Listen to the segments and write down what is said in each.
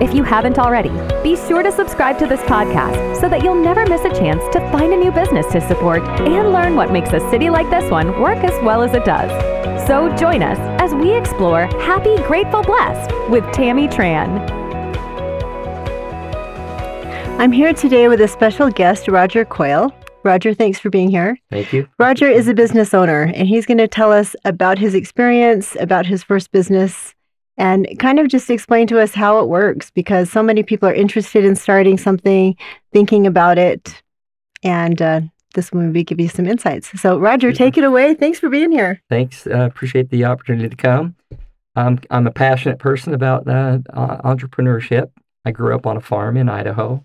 If you haven't already, be sure to subscribe to this podcast so that you'll never miss a chance to find a new business to support and learn what makes a city like this one work as well as it does. So join us as we explore Happy, Grateful, Blessed with Tammy Tran. I'm here today with a special guest, Roger Coyle. Roger, thanks for being here. Thank you. Roger is a business owner, and he's going to tell us about his experience, about his first business, and kind of just explain to us how it works because so many people are interested in starting something, thinking about it, and uh, this will maybe give you some insights. So, Roger, take it away. Thanks for being here. Thanks. Uh, appreciate the opportunity to come. Um, I'm a passionate person about uh, entrepreneurship. I grew up on a farm in Idaho.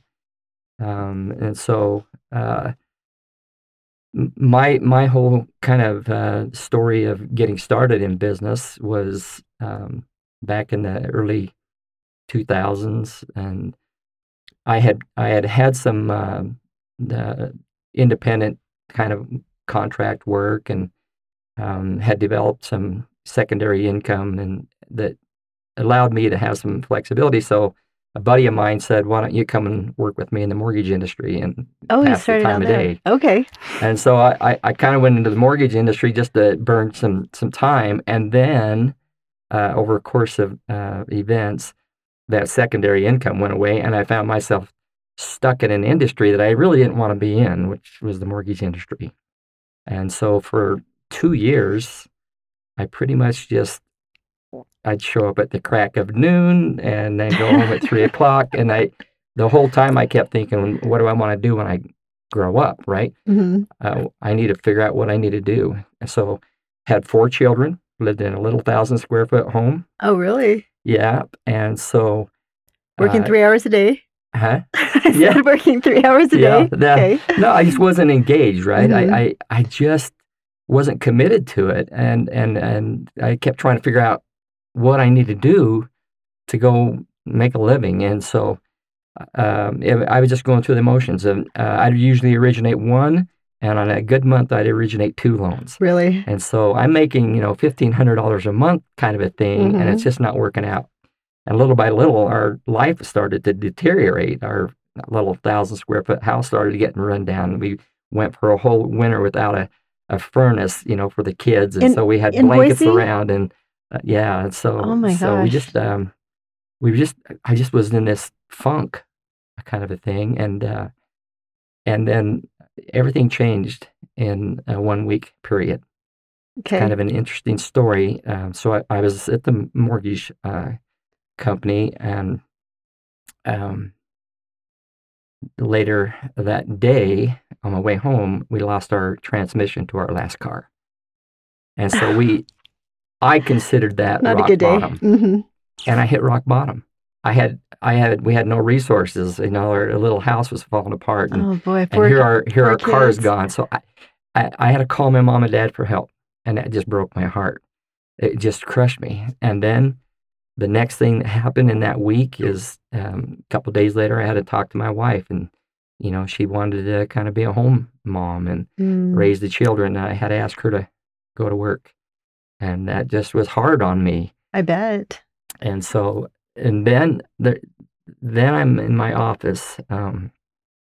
Um, and so uh, my my whole kind of uh, story of getting started in business was um, back in the early 2000s, and I had I had had some uh, independent kind of contract work and um, had developed some secondary income and that allowed me to have some flexibility. So a buddy of mine said, "Why don't you come and work with me in the mortgage industry and oh, started the time of there. day?" Okay. And so I, I, I kind of went into the mortgage industry just to burn some some time, and then uh, over a course of uh, events, that secondary income went away, and I found myself stuck in an industry that I really didn't want to be in, which was the mortgage industry. And so for two years, I pretty much just I'd show up at the crack of noon and then go home at three o'clock. And I, the whole time I kept thinking, what do I want to do when I grow up? Right. Mm-hmm. Uh, I need to figure out what I need to do. And so had four children, lived in a little thousand square foot home. Oh, really? Yeah. And so working uh, three hours a day. Huh? yeah. working three hours a yeah, day. That, okay. no, I just wasn't engaged, right? Mm-hmm. I, I, I just wasn't committed to it. And, and, and I kept trying to figure out what I need to do to go make a living. And so um, I was just going through the motions. And uh, I'd usually originate one, and on a good month, I'd originate two loans. Really? And so I'm making, you know, $1,500 a month kind of a thing, mm-hmm. and it's mm-hmm. just not working out. And little by little, our life started to deteriorate. Our little thousand square foot house started getting run down. We went for a whole winter without a, a furnace, you know, for the kids. And in, so we had blankets Boise? around and uh, yeah, so oh my so we just um, we just I just was in this funk kind of a thing, and uh, and then everything changed in a one week period. Okay. kind of an interesting story. Um, so I, I, was at the mortgage uh, company, and um, later that day on my way home, we lost our transmission to our last car, and so we I considered that not rock a good day. bottom, mm-hmm. and I hit rock bottom. I had I had we had no resources. You know, our little house was falling apart, and, oh boy, and here our here our car is gone. So I, I I had to call my mom and dad for help, and that just broke my heart. It just crushed me. And then the next thing that happened in that week is um, a couple days later, I had to talk to my wife, and you know, she wanted to kind of be a home mom and mm. raise the children. And I had to ask her to go to work and that just was hard on me. I bet. And so, and then the, then I'm in my office um,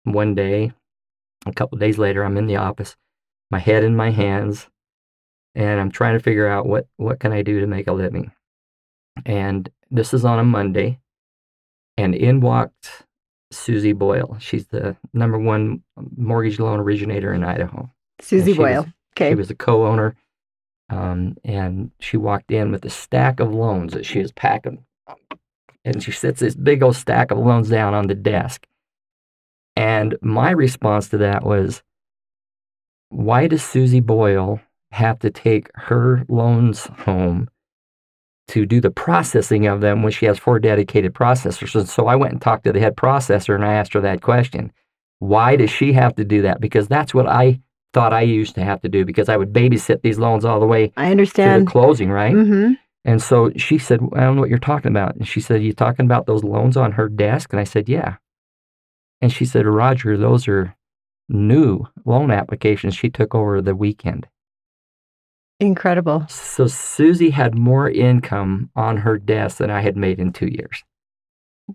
one day. A couple days later, I'm in the office, my head in my hands, and I'm trying to figure out what what can I do to make a living. And this is on a Monday, and in walked Susie Boyle. She's the number one mortgage loan originator in Idaho. Susie Boyle. Was, okay. She was a co-owner um, and she walked in with a stack of loans that she was packing. And she sets this big old stack of loans down on the desk. And my response to that was, why does Susie Boyle have to take her loans home to do the processing of them when she has four dedicated processors? And so I went and talked to the head processor and I asked her that question. Why does she have to do that? Because that's what I thought I used to have to do because I would babysit these loans all the way I to understand. the closing, right? hmm And so she said, I don't know what you're talking about. And she said, You talking about those loans on her desk? And I said, Yeah. And she said, Roger, those are new loan applications she took over the weekend. Incredible. So Susie had more income on her desk than I had made in two years.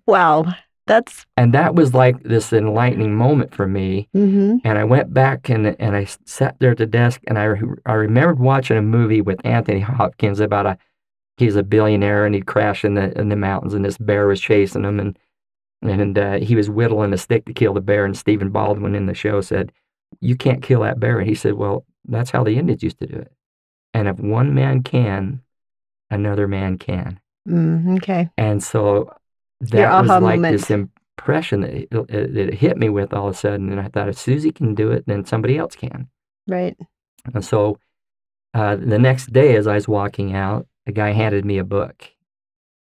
Wow. That's And that was like this enlightening moment for me. hmm And I went back and, and I sat there at the desk and I, I remembered watching a movie with Anthony Hopkins about a, he's a billionaire and he'd crash in the, in the mountains and this bear was chasing him and, and uh, he was whittling a stick to kill the bear. And Stephen Baldwin in the show said, you can't kill that bear. And he said, well, that's how the Indians used to do it. And if one man can, another man can. mm, okay. And so Your that was like moment. this impression that it, it, it hit me with all of a sudden. And I thought, if Susie can do it, then somebody else can. Right. And so uh, the next day, as I was walking out, a guy uh-huh. handed me a book.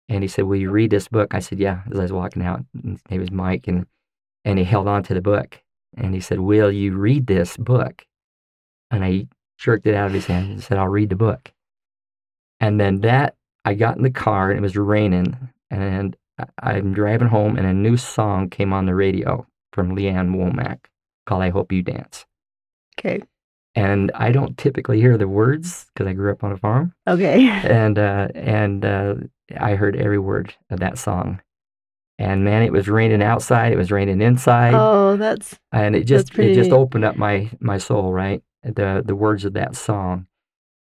And he said, Will you read this book? I said, Yeah, as I was walking out. His name was Mike. And, and he held on to the book. And he said, Will you read this book? And I jerked it out of his hand and said, I'll read the book. And then that, I got in the car and it was raining. And I'm driving home and a new song came on the radio from Lee Ann Womack called I Hope You Dance. Okay. And I don't typically hear the words because I grew up on a farm. Okay. And, uh, and uh, I heard every word of that song. And man, it was raining outside. It was raining inside. Oh, that's and it just pretty it just opened up my my soul right the the words of that song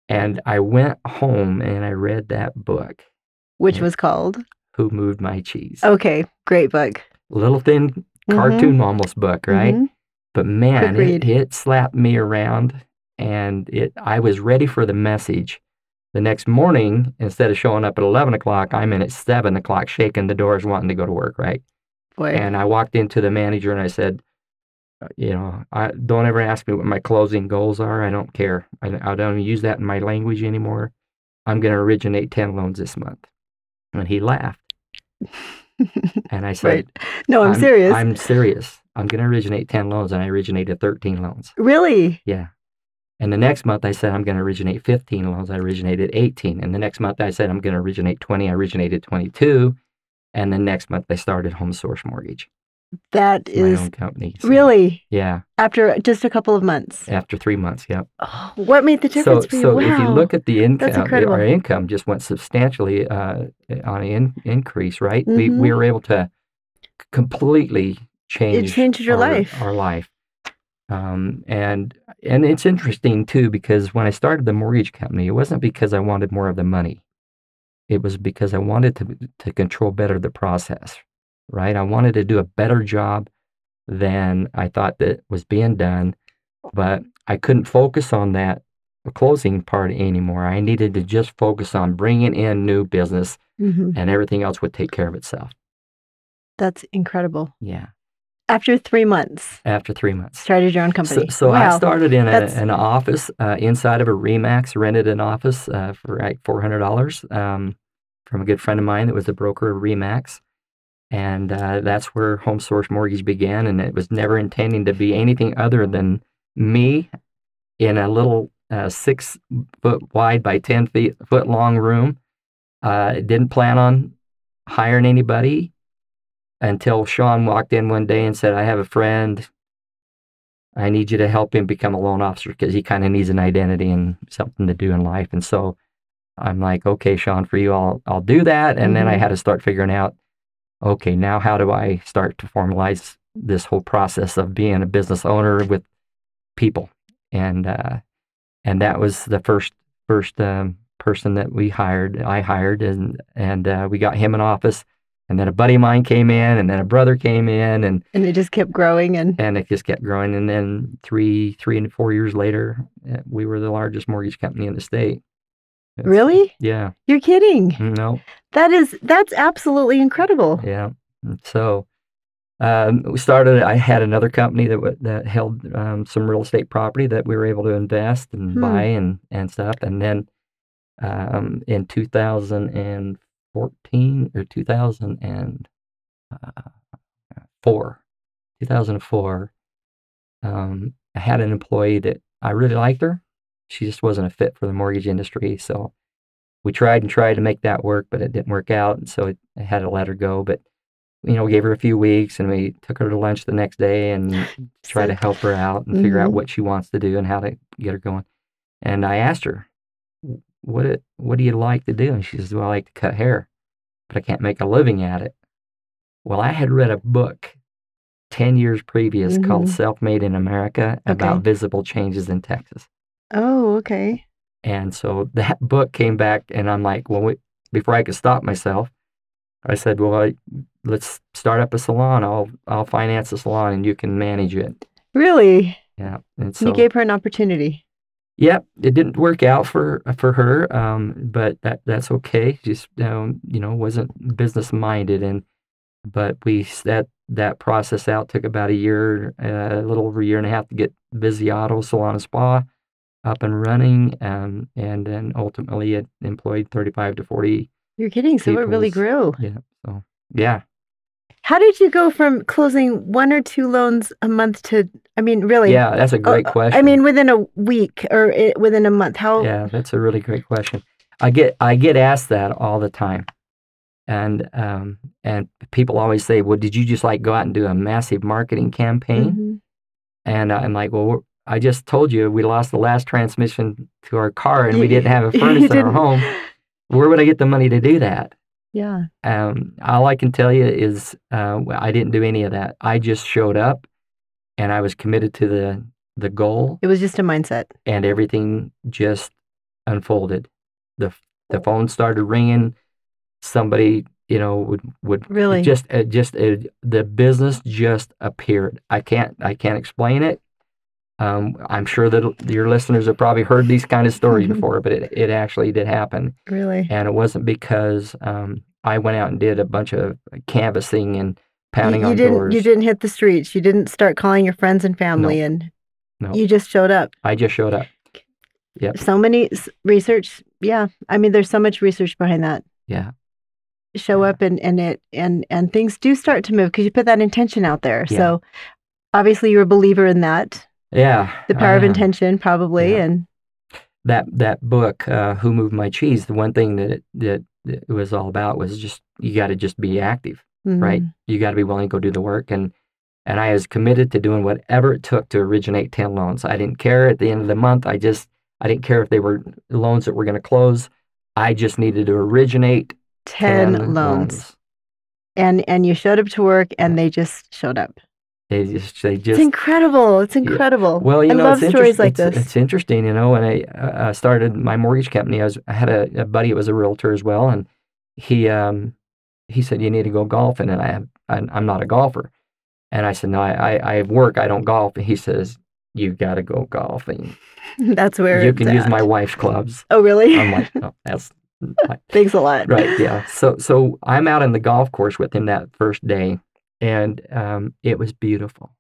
and i went home and i read that book which was called. who moved my cheese Okay. Great book. little thin Mhm, cartoon almost book right mhm. But man it, it slapped me around and it i was ready for the message the next morning instead of showing up at 11 o'clock i'm in at 7 o'clock shaking the doors wanting to go to work right Boy. And I walked into the manager and I said, uh, you know, I don't ever ask me what my closing goals are. I don't care. I, I don't use that in my language anymore. I'm going to originate 10 loans this month. And he laughed. And I said, Right. no, I'm, serious. I'm serious. I'm going to originate 10 loans. And I originated 13 loans. really? Yeah. And the next month I said, I'm going to originate 15 loans. I originated 18. And the next month I said, I'm going to originate 20. I originated 22. And the next month I started Home Source Mortgage, That my is own company. So, really Yeah. after just a couple of months. After three months. Yep. Oh, what made the So, difference for you? so wow. if you look at the income, our income just went substantially uh, on an in, increase, right? We, Mhm. we were able to c- completely change changed your our, life. Our life. Um, and and it's interesting too because when I started the mortgage company, it wasn't because I wanted more of the money. It was because I wanted to to control better the process, right? I wanted to do a better job than I thought that was being done, but I couldn't focus on that closing part anymore. I needed to just focus on bringing in new business, Mhm. and everything else would take care of itself. That's incredible. Yeah, After three months, after three months. started your own So, company. so I wow. started in a, an office uh, inside of a Remax, rented an office uh, for like four hundred dollars um, from a good friend of mine that was a broker of Remax, and uh, that's where Home Source Mortgage began. And it was never intending to be anything other than me in a little uh, six foot wide by ten feet foot long room. Uh, didn't plan on hiring anybody until Sean walked in one day and said, "I have a friend." I need you to help him become a loan officer because he kind of needs an identity and something to do in life. And so I'm like, okay, Sean, for you, I'll I'll do that. And then I Mhm. had to start figuring out, okay, now how do I start to formalize this whole process of being a business owner with people? And uh, and that was the first first um, person that we hired. I hired, and and uh, we got him an office. And then a buddy of mine came in, and then a brother came in, and and it just kept growing and and it just kept growing. And then three, three and four years later, uh, we were the largest mortgage company in the state. It's- really? Yeah. You're kidding. No. That is that's absolutely incredible. Yeah. So um, we started. I had another company that wa- that held um, some real estate property that we were able to invest and Hmm. buy and and stuff. And then um, in 2014 or 2004, 2004, um, I had an employee that I really liked her. She just wasn't a fit for the mortgage industry. So we tried and tried to make that work, but it didn't work out. And so I had to let her go. But, you know, we gave her a few weeks and we took her to lunch the next day and tried to help her out and figure out Mhm. what she wants to do and how to get her going. And I asked her, what, it, what do you like to do? And she says, well, I like to cut hair, but I can't make a living at it. Well, I had read a book 10 years previous called Mhm. Self Made in America about Okay. visible changes in Texas. Oh, okay. And so that book came back, and I'm like, well, wait, before I could stop myself, I said, well, I, let's start up a salon. I'll I'll finance the salon, and you can manage it. Really? Yeah. And so, you gave her an opportunity. Yep, it didn't work out for for her, um, but that that's okay. Just um, you know, wasn't business minded, and but we that that process out took about a year, uh, a little over a year and a half to get Busy Auto Salon Spa up and running, um, and then ultimately it employed 35 to 40 You're kidding. So it really grew. Yeah. So yeah. How did you go from closing one or two loans a month to, I mean, really? Yeah, that's a Oh, great question. I mean, within a week or i within a month. How? yeah, that's a really great question. I get I get asked that all the time, and um and people always say, "Well, did you just like go out and do a massive marketing campaign?" Mhm. And I'm like, "Well, I just told you we lost the last transmission to our car, and we didn't have a furnace in our home. Where would I get the money to do that?" Yeah. Um, all I can tell you is uh, I didn't do any of that. I just showed up, and I was committed to the the goal. It was just a mindset. and everything just unfolded. the The phone started ringing. Somebody, you know, would would Really? just uh, just uh, the business just appeared. I can't I can't explain it. Um, I'm sure that your listeners have probably heard these kind of stories before, but it, it actually did happen, Really? and it wasn't because um, I went out and did a bunch of canvassing and pounding you, you on didn't. doors. You didn't hit the streets. You didn't start calling your friends and family, and No. you just showed up. I just showed up. Yeah. So many research. Yeah. I mean, there's so much research behind that. Yeah. Show Yeah. up and and it and and things do start to move because you put that intention out there. Yeah. So obviously you're a believer in that. Yeah. The power of intention, probably, Yeah. and that that book, uh, "Who Moved My Cheese," the one thing that it, that that it was all about was just you got to just be active, right? mm, You got to be willing to go do the work, and and I was committed to doing whatever it took to originate ten loans. I didn't care at the end of the month. I just I didn't care if they were loans that were going to close. I just needed to originate 10, 10, loans. And and you showed up to work and they just showed up. They just they just. It's incredible. It's incredible. Well, you I know, love it's stories like it's, this. It's interesting, you know. When I uh, started my mortgage company, I was I had a, a buddy that was a realtor as well, and he um he said you need to go golfing, and I have I'm I'm not a golfer, and I said no, I I, I work, I don't golf, and he says you got to go golfing. That's where You can use my wife's clubs. Oh, really? I'm like, oh, that's Thanks a lot. right, yeah. So so I'm out in the golf course with him that first day, and um, it was beautiful,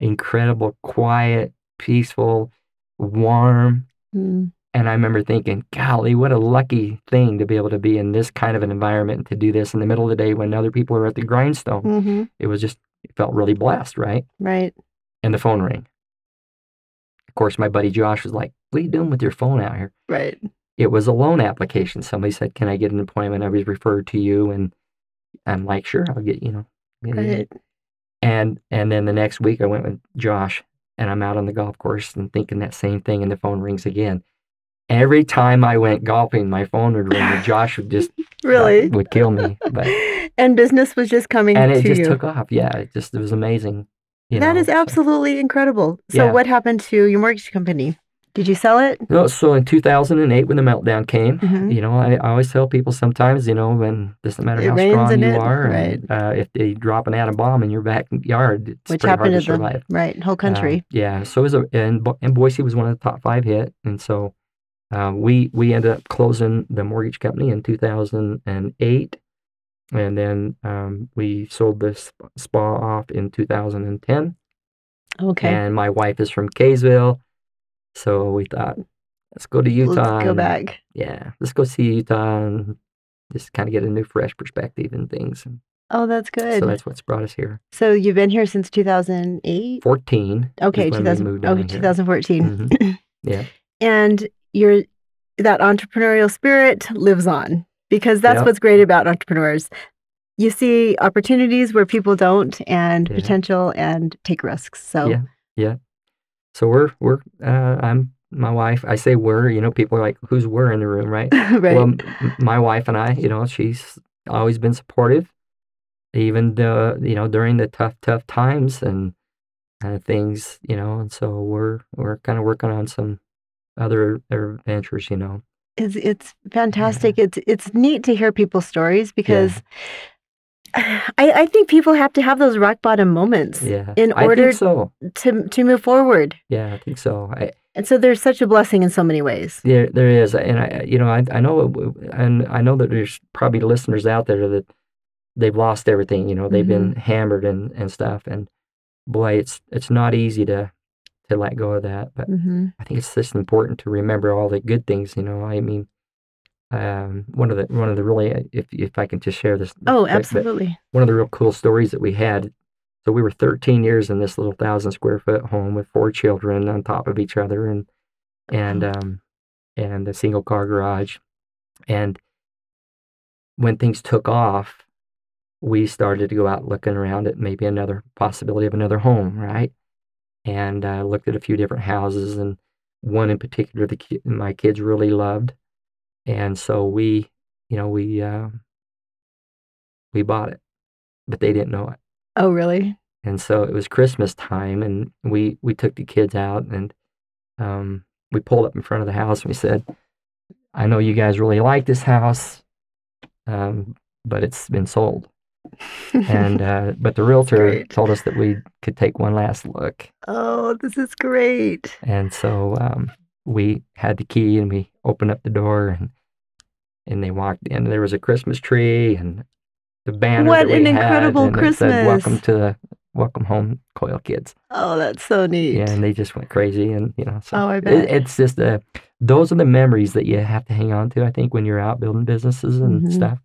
incredible, quiet, peaceful, warm. Mm, And I remember thinking, golly, what a lucky thing to be able to be in this kind of an environment and to do this in the middle of the day when other people are at the grindstone. hmm It was just, it felt really blessed, right? Right. And the phone rang. Of course, my buddy Josh was like, what are you doing with your phone out here? Right. It was a loan application. Somebody said, can I get an appointment? I was referred to you. And I'm like, sure, I'll get, you know. Right. And, and then the next week I went with Josh and I'm out on the golf course and thinking that same thing and the phone rings again. Every time I went golfing, my phone would ring and Josh would just Really. would kill me. But and business was just coming and it just you. took off. Yeah, it just it was amazing. That know, is so- absolutely incredible. So, Yeah. what happened to your mortgage company? Did you sell it? No, so in 2008, when the meltdown came, Mhm. you know, I, I always tell people sometimes, you know, when doesn't matter It how strong you it, are, and, uh, if they drop an atom bomb in your backyard, it's Which pretty hard happened to to the survive. right whole Uh, country? yeah, so it was a, and, Bo- and Boise was one of the top five hit, and so uh, we we ended up closing the mortgage company in 2008, and then um, we sold this spa off in 2010. okay. And my wife is from Kaysville, so we thought, let's go to Utah. Let's go back. Yeah, let's go see Utah and just kind of get a new, fresh perspective and things. Oh, that's good. So that's what's brought us here. So you've been here since 2008? 14. Okay, 2000, moved okay, down here. 2014. Mhm. Yeah. And your that entrepreneurial spirit lives on because that's what's great about entrepreneurs. You see opportunities where people don't and Yeah. potential and take risks. So Yeah. Yeah. So we're we're uh, I'm my wife. I say we're. You know, people are like, "Who's we're in the room?" Right. right. Well, m- m- my wife and I. You know, she's always been supportive, even the you know during the tough tough times and uh, things. You know, and so we're we're kind of working on some other other ventures. You know. it's it's fantastic. It's it's neat to hear people's stories because I, I think people have to have those rock bottom moments Yeah. in order so. to to move forward. Yeah, I think so. I, And so there's such a blessing in so many ways. There, there is, and I, you know, I, I know, it and I know that there's probably listeners out there that they've lost everything. You know, they've been mm-hmm. hammered and and stuff, and boy, it's it's not easy to to let go of that. But hmm I think it's just important to remember all the good things. You know, I mean, um, one of the one of the really, if if I can just share this. Oh, quick, absolutely. one of the real cool stories that we had. So we were 13 years in this little thousand square foot home with four children on top of each other, and and um, and a single car garage. And when things took off, we started to go out looking around at maybe another possibility of another home, right? And uh, looked at a few different houses, and one in particular, the ki- my kids really loved, and so we, you know, we uh, we bought it, but they didn't know it. Oh, really? And so it was Christmas time, and we we took the kids out, and um, we pulled up in front of the house, and we said, "I know you guys really like this house, um, but it's been sold." And uh, but the realtor Great. told us that we could take one last look, oh, this is great. and so um, we had the key, and we opened up the door, and and they walked in. There was a Christmas tree and the banner. What an incredible Christmas! it said, "Welcome to the Welcome Home, Coyle Kids." Oh, that's so neat. Yeah, and they just went crazy, and you know, so Oh, I it- bet. it's just uh, those are the memories that you have to hang on to. I think when you're out building businesses and Mhm. stuff.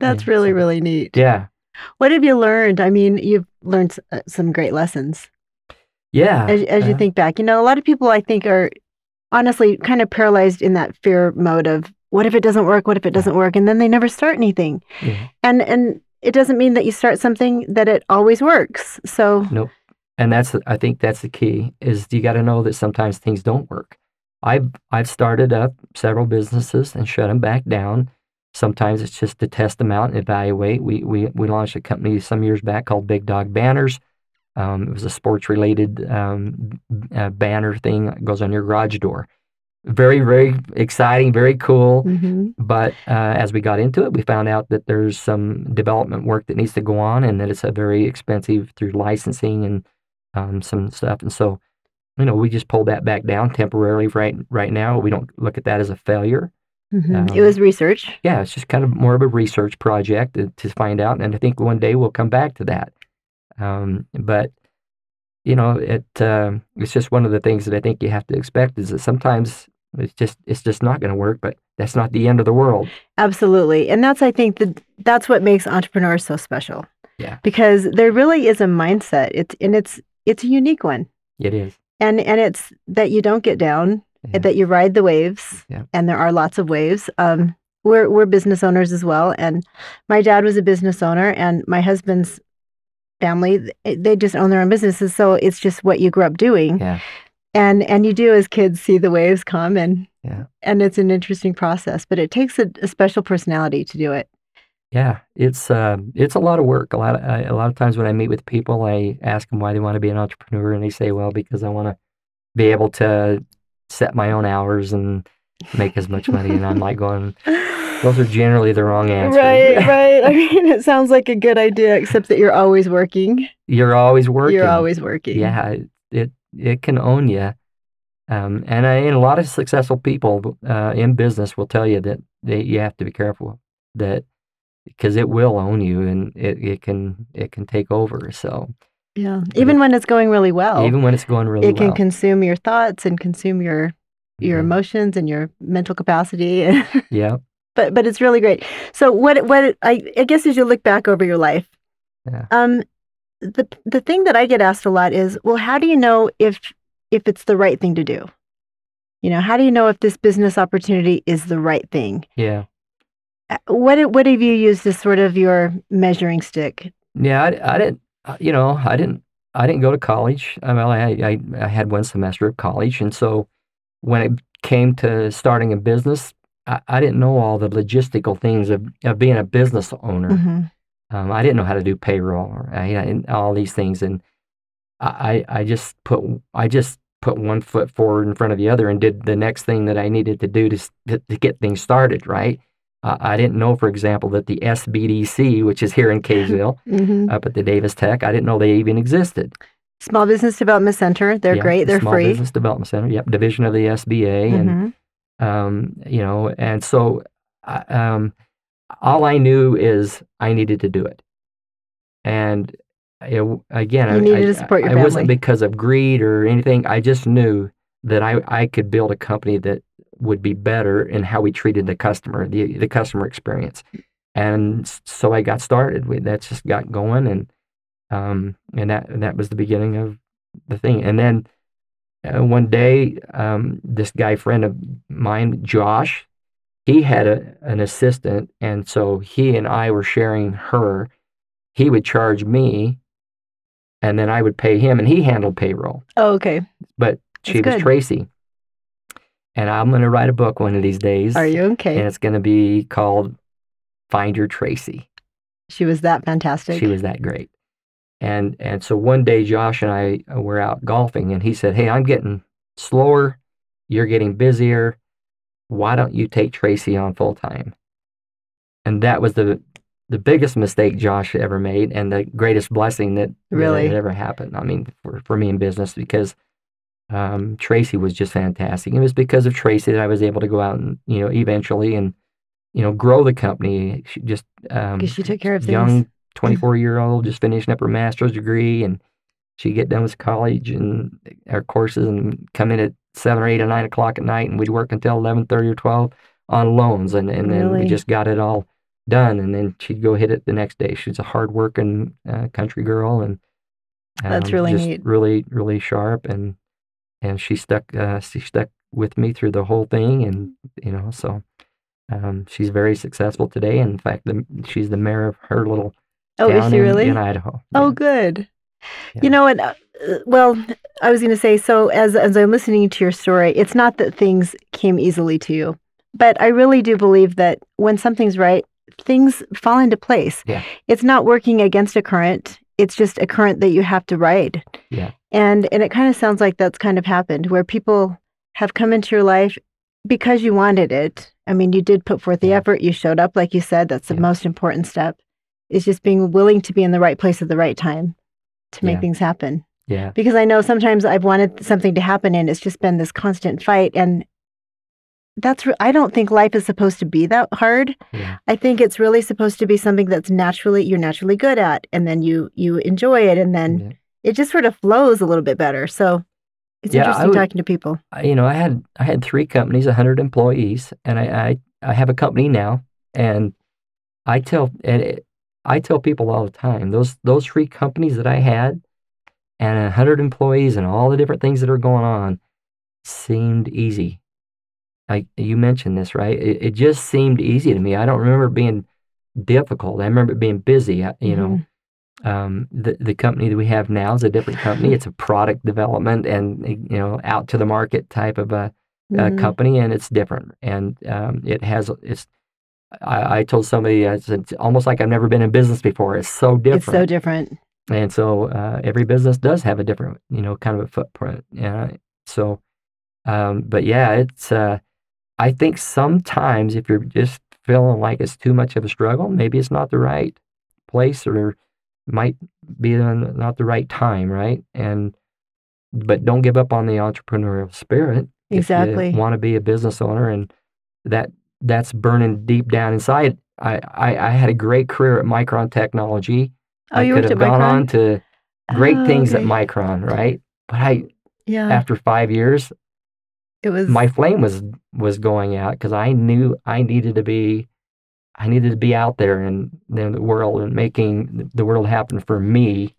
That's really, so- really neat. Yeah, What have you learned? I mean, you've learned uh, some great lessons yeah. as, as you uh, think back. You know, a lot of people I think are honestly kind of paralyzed in that fear mode of what if it doesn't work? What if it doesn't work? And then they never start anything. yeah. And and it doesn't mean that you start something that it always works. So and that's I think that's the key is you got to know that sometimes things don't work. I've I've started up several businesses and shut them back down. Sometimes it's just to test them out and evaluate. We we we launched a company some years back called Big Dog Banners. Um, it was a sports related um, uh, banner thing that goes on your garage door. Very very exciting, very cool. mhm. But uh, as we got into it, we found out that there's some development work that needs to go on, and that it's a very expensive through licensing and um, some stuff. And so, you know, we just pulled that back down temporarily. Right, right now, we don't look at that as a failure. Mhm. it Um, was research. Yeah, it's just kind of more of a research project to, to find out, and I think one day we'll come back to that. Um, but you know, it um it's just one of the things that I think you have to expect is that sometimes it's just it's just not going to work, but that's not the end of the world. Absolutely. And that's I think that that's what makes entrepreneurs so special. Yeah. Because there really is a mindset. It's and it's it's a unique one. It is. And and it's that you don't get down, Yeah. that you ride the waves. Yeah. And there are lots of waves. Um we're we're business owners as well and my dad was a business owner and my husband's family they just own their own businesses so it's just what you grew up doing Yeah. and and you do as kids see the waves come and Yeah. and it's an interesting process but it takes a, a special personality to do it Yeah, it's um, it's a lot of work. A lot of I, a lot of times when I meet with people, I ask them why they want to be an entrepreneur, and they say, "Well, because I want to be able to set my own hours and make as much money." And I'm like going, "Those are generally the wrong answers." right right i mean it sounds like a good idea except that you're always working You're always working. you're always working Yeah, it it, it can own you. Um, and I, and a lot of successful people uh, in business will tell you that they, you have to be careful that because it will own you and it, it can it can take over. So yeah even when it's going really well even when it's going really well. it can consume your thoughts and consume your your Yeah. emotions and your mental capacity yeah, but but it's really great so what what I, I guess as you look back over your life Yeah. Um, the the thing that I get asked a lot is, well, how do you know if if it's the right thing to do? You know, how do you know if this business opportunity is the right thing? Yeah. What what have you used as sort of your measuring stick? Yeah, I, I didn't, you know, I didn't, I didn't go to college. I, well, I, I, I had one semester of college, and so when it came to starting a business, I, I didn't know all the logistical things of, of being a business owner. Mhm. Um, I didn't know how to do payroll or I, I- and all these things, and I, I I just put, I just put one foot forward in front of the other and did the next thing that I needed to do to to, to get things started. Right. Uh, I didn't know, for example, that the SBDC, which is here in Kaysville Mhm. up at the Davis Tech. I didn't know they even existed. Small Business Development Center. They're Yeah, great. They're Small free. Small Business Development Center. Yep, division of the SBA, and Mhm. um, you know, and so um, all I knew is I needed to do it, and it, again, You I, needed I, to support your I wasn't because of greed or anything. I just knew that I I could build a company that would be better in how we treated the customer, the the customer experience, and so I got started. We, that's just got going, and um, and that and that was the beginning of the thing. And then uh, one day, um, this guy friend of mine, Josh, he had a, an assistant, and so he and I were sharing her. He would charge me, and then I would pay him, and he handled payroll. Oh, okay. But she That's was good. Tracy, and I'm going to write a book one of these days, Are you okay? and it's going to be called "Find Your Tracy." She was that fantastic. She was that great. And and so one day Josh and I uh, were out golfing and he said, "Hey, I'm getting slower. You're getting busier. Why don't you take Tracy on full time?" And that was the the biggest mistake Josh ever made and the greatest blessing that Really? had ever happened. I mean, for, for me in business because um, Tracy was just fantastic. It was because of Tracy that I was able to go out and you know eventually and you know grow the company. She just um, she took care of young 24 year old just finishing up her master's degree and she'd get done with college and our courses and come in at seven or eight or nine o'clock at night and we'd work until 11.30 or 12 on loans and, and then we just got it all done and then she'd go hit it the next day she's a hard working uh, country girl and That's um, really just neat. really really sharp and and she stuck uh, she stuck with me through the whole thing and you know so um, she's very successful today in fact the, she's the mayor of her little oh, is she in, really? in Idaho. Oh, Yeah. good. Yeah. You know what? uh, uh, Well, I was going to say. So as as I'm listening to your story, it's not that things came easily to you, but I really do believe that when something's right, things fall into place. Yeah. It's not working against a current. It's just a current that you have to ride. Yeah. And and it kind of sounds like that's kind of happened where people have come into your life because you wanted it. I mean, you did put forth the effort. You showed up, like you said. That's the Yeah. most important step. Is just being willing to be in the right place at the right time to make Yeah. things happen. Yeah. Because I know sometimes I've wanted something to happen and it's just been this constant fight. And that's, re- I don't think life is supposed to be that hard. Yeah. I think it's really supposed to be something that's naturally, you're naturally good at. And then you, you enjoy it. And then. It just sort of flows a little bit better. So it's Yeah, interesting would- talking to people. I- You know, I had I had three companies, hundred employees, and I, I I have a company now, and I tell and it, I tell people all the time those those three companies that I had, and hundred employees, and all the different things that are going on, seemed easy. Like you mentioned this, right? It, it just seemed easy to me. I don't remember it being difficult. I remember it being busy. You know, mm-hmm. Um, the the company that we have now is a different company. It's a product development and you know out to the market type of a, a Mhm. company, and it's different. And um, it has it's. I, I told somebody I said, it's almost like I've never been in business before. It's so different. It's so different. And so uh, every business does have a different, you know, kind of a footprint. Yeah. So, um, but yeah, it's. Uh, I think sometimes if you're just feeling like it's too much of a struggle, maybe it's not the right place or might be not the right time, right? And but don't give up on the entrepreneurial spirit. Exactly. Want to be a business owner, and that that's burning deep down inside. I, I, I had a great career at Micron Technology. Oh, I you could have gone Micron? on to great Oh, things at. Micron, right? But I, Yeah. after five years, it was my flame was was going out because I knew I needed to be. I needed to be out there in, in the world and making the world happen for me.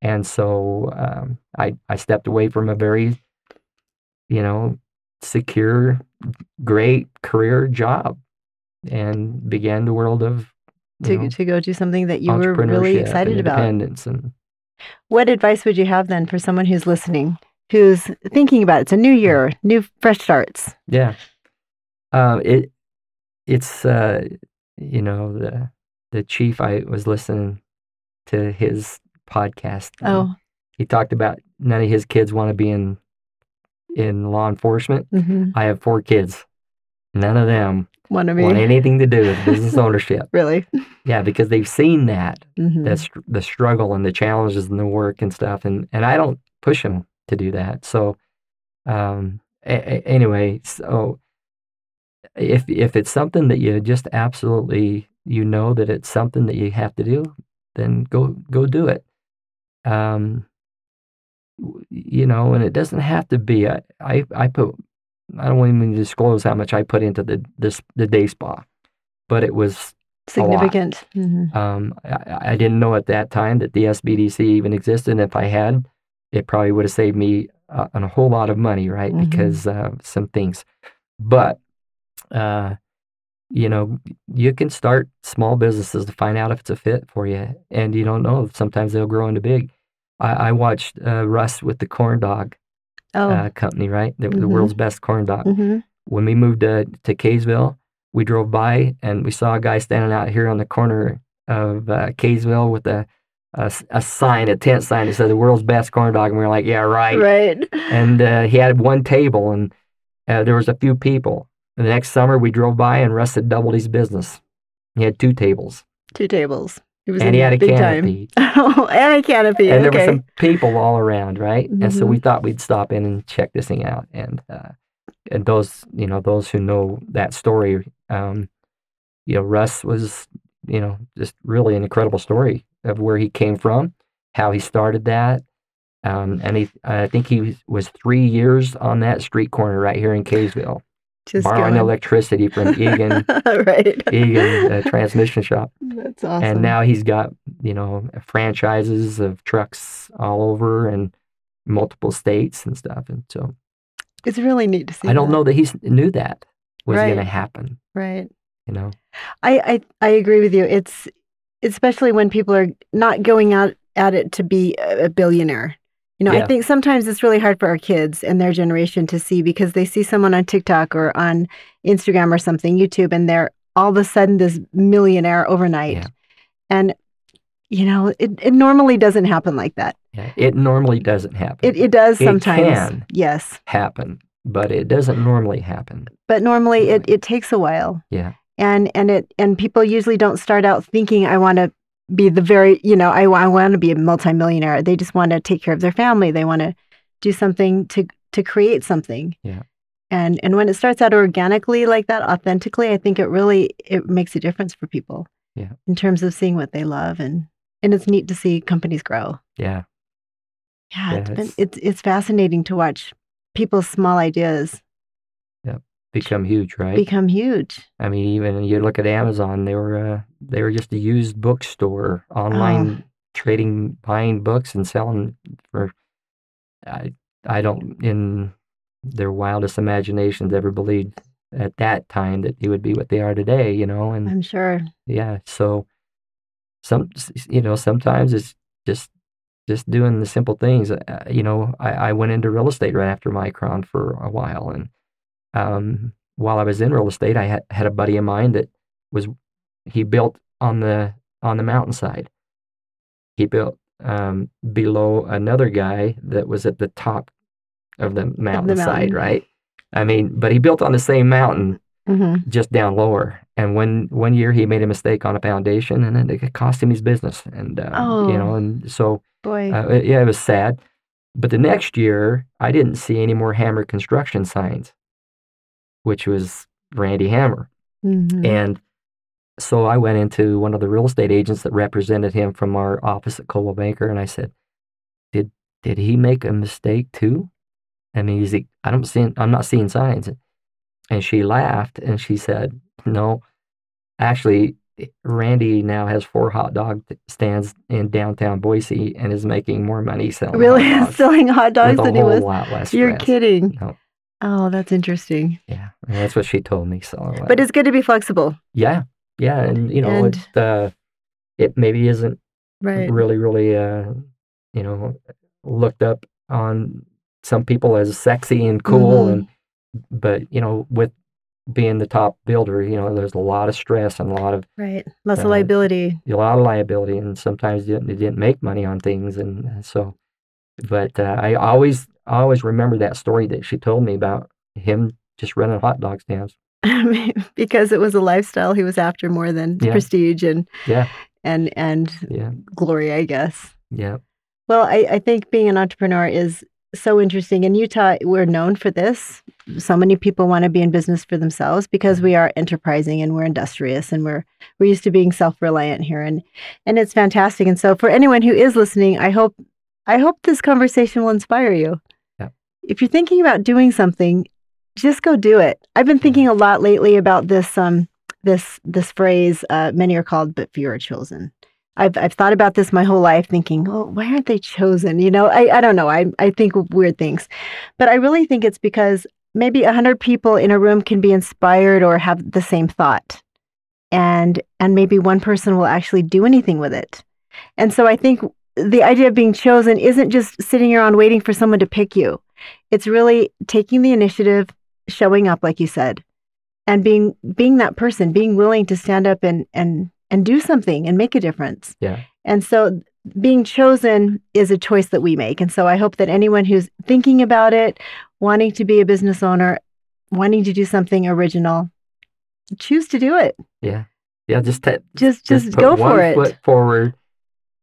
And so um, I I stepped away from a very, you know, secure, great career job, and began the world of to, know, to go do something that you were really excited about. independence and What advice would you have then for someone who's listening, who's thinking about it? It's a new year, new fresh starts. Yeah. Uh, it it's uh, you know the the chief. I was listening to his podcast. Oh, he talked about none of his kids want to be in in law enforcement. hmm I have four kids. None of them want to want anything to do with business ownership. really? Yeah, because they've seen that Mhm. that's the struggle and the challenges and the work and stuff and and I don't push them to do that so um a- a- anyway so if if it's something that you just absolutely you know that it's something that you have to do then go go do it um you know and it doesn't have to be I I, I put I don't even disclose how much I put into the this the day spa but it was significant. Mhm. um, I, I didn't know at that time that the SBDC even existed. And if I had, it probably would have saved me uh, a whole lot of money, right? Mhm. Because uh, some things. But, uh, you know, you can start small businesses to find out if it's a fit for you. And you don't know. Sometimes they'll grow into big. I, I watched uh, Russ with the corn dog Oh, uh, company, right? The, the Mhm. world's best corn dog hmm when we moved to, to Kaysville, we drove by and we saw a guy standing out here on the corner of uh, Kaysville with a a sign, a tent sign that said the world's best corn dog. And we were like, yeah, right. right. And uh, he had one table and uh, there was a few people. The next summer we drove by and Russ had doubled his business. He had two tables Two tables. It was and in he had a big canopy. time. Oh, and a canopy. And there okay. were some people all around, right? And so we thought we'd stop in and check this thing out. And uh, and those, you know, those who know that story, um, you know, Russ was, you know, just really an incredible story of where he came from, how he started that. Um, and he, I think he was, was three years on that street corner right here in Kaysville, Just borrowing going. electricity from Egan, right. Egan uh, transmission shop. That's awesome. And now he's got, you know, franchises of trucks all over and multiple states and stuff. And so it's really neat to see. I don't that. know that he knew that was going to happen, Right. you know? I, I I agree with you. It's especially when people are not going out at it to be a billionaire. You know, I think sometimes it's really hard for our kids and their generation to see because they see someone on TikTok or on Instagram or something, YouTube, and they're all of a sudden this millionaire overnight. Yeah. And you know, it, it normally doesn't happen like that. Yeah. It normally doesn't happen. It it does It sometimes. can. Yes. happen, but it doesn't normally happen. But normally it, it takes a while. Yeah. and and it and people usually don't start out thinking i want to be the very you know i, I want to be a multimillionaire they just want to take care of their family they want to do something to to create something Yeah. and and when it starts out organically like that authentically i think it really it makes a difference for people Yeah. in terms of seeing what they love and and it's neat to see companies grow Yeah. yeah, Yeah, it's been it's- it's it's fascinating to watch people's small ideas Become huge, right? become huge I mean, even you look at Amazon, they were uh, they were just a used bookstore, online trading, buying books and selling for. I I don't in their wildest imaginations ever believed at that time that they would be what they are today. You know, and i'm sure yeah, so some you know sometimes it's just just doing the simple things. Uh, you know, I, I went into real estate right after Micron for a while, and um, while I was in real estate, I had, had a buddy of mine that was he built on the on the mountainside. He built um, below another guy that was at the top of the mountainside, mountain. right? I mean, but he built on the same mountain, hmm just down lower. And when one year he made a mistake on a foundation, and then it cost him his business. And uh, you know, Oh. and so boy uh, it- yeah, it was sad. But the next year, I didn't see any more Hammer construction signs, which was Randy Hammer. Mhm. And so I went into one of the real estate agents that represented him from our office at Coldwell Banker, and I said, "Did did he make a mistake too?" I mean, he's like, "I don't see, I'm not seeing signs." And she laughed and she said, "No, actually, Randy now has four hot dog stands in downtown Boise and is making more money selling really hot dogs selling hot dogs than he was. lot less You're stress. kidding. No, Oh, that's interesting. yeah, and that's what she told me. So, But it's good to be flexible. yeah, yeah, and you know, And- it uh, it maybe isn't Right. really, really, uh, you know, looked up on some people as sexy and cool, Mhm. and but you know, with being the top builder, you know, there's a lot of stress and a lot of Right. Less of Uh, liability. a lot of liability, and sometimes you didn't, you didn't make money on things, and uh, so. But uh, I always, I always remember that story that she told me about him just running hot dog stands. because it was a lifestyle he was after more than Yeah. prestige and Yeah, and and yeah, glory, I guess. yeah, Well, I, I think being an entrepreneur is so interesting. In Utah, we're known for this. So many people want to be in business for themselves because we are enterprising and we're industrious and we're we're used to being self-reliant here and and it's fantastic. And so for anyone who is listening, I hope I hope this conversation will inspire you. Yeah. If you're thinking about doing something, just go do it. I've been thinking a lot lately about this um this this phrase, uh, many are called, but few are chosen. I've I've thought about this my whole life, thinking, oh, why aren't they chosen? You know, I, I don't know. I I think weird things, but I really think it's because maybe a hundred people in a room can be inspired or have the same thought, and and maybe one person will actually do anything with it. And so I think the idea of being chosen isn't just sitting around waiting for someone to pick you. It's really taking the initiative, showing up, like you said, and being being that person, being willing to stand up and and and do something and make a difference. yeah. And so being chosen is a choice that we make. And so I hope that anyone who's thinking about it, wanting to be a business owner, wanting to do something original, choose to do it. Yeah, yeah. Just ta- Just just, put go for it. foot forward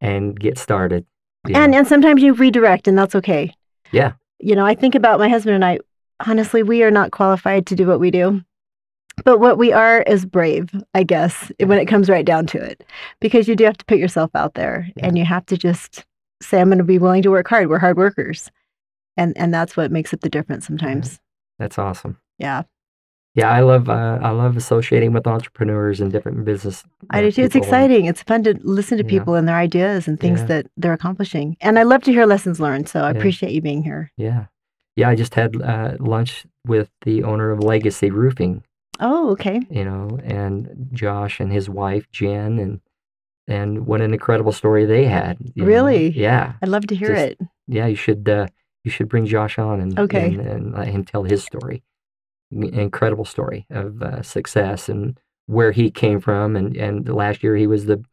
and get started. And know. and sometimes you redirect and that's okay. Yeah. You know, I think about my husband and I, honestly, we are not qualified to do what we do. But what we are is brave, I guess, when it comes right down to it. Because you do have to put yourself out there and you have to just say, I'm going to be willing to work hard. We're hard workers. And and that's what makes up the difference sometimes. that's awesome. Yeah. Yeah, I love uh, I love associating with entrepreneurs and different business. I uh, do too. It's and- exciting. It's fun to listen to Yeah. people and their ideas and things Yeah. that they're accomplishing. And I love to hear lessons learned. So I Yeah. appreciate you being here. Yeah, yeah. I just had uh, lunch with the owner of Legacy Roofing, Oh, okay. you know, and Josh and his wife Jen, and and what an incredible story they had. you know. Really? Yeah, I'd love to hear Just- it. yeah. You should uh, you should bring Josh on and Okay. and, and let him tell his story. Incredible story of uh, success and where he came from, and and last year he was the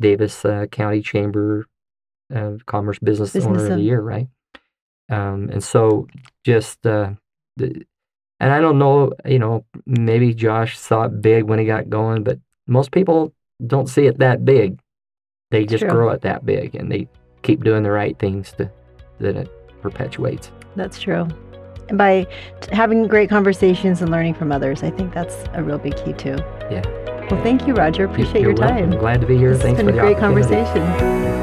Davis uh, County Chamber of Commerce Business, Business Owner of of- the Year, right? Um, and so just uh, the, and I don't know, you know, maybe Josh saw it big when he got going, but most people don't see it that big. They just True. grow it that big, and they keep doing the right things to that it perpetuates. That's true. And by having great conversations and learning from others, I think that's a real big key too. Yeah. Well, thank you, Roger. Appreciate You're your welcome. time. Glad to be here. This Thanks has for been a the great conversation.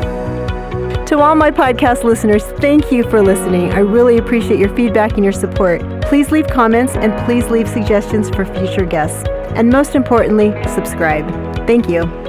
To all my podcast listeners, thank you for listening. I really appreciate your feedback and your support. Please leave comments and please leave suggestions for future guests. And most importantly, subscribe. Thank you.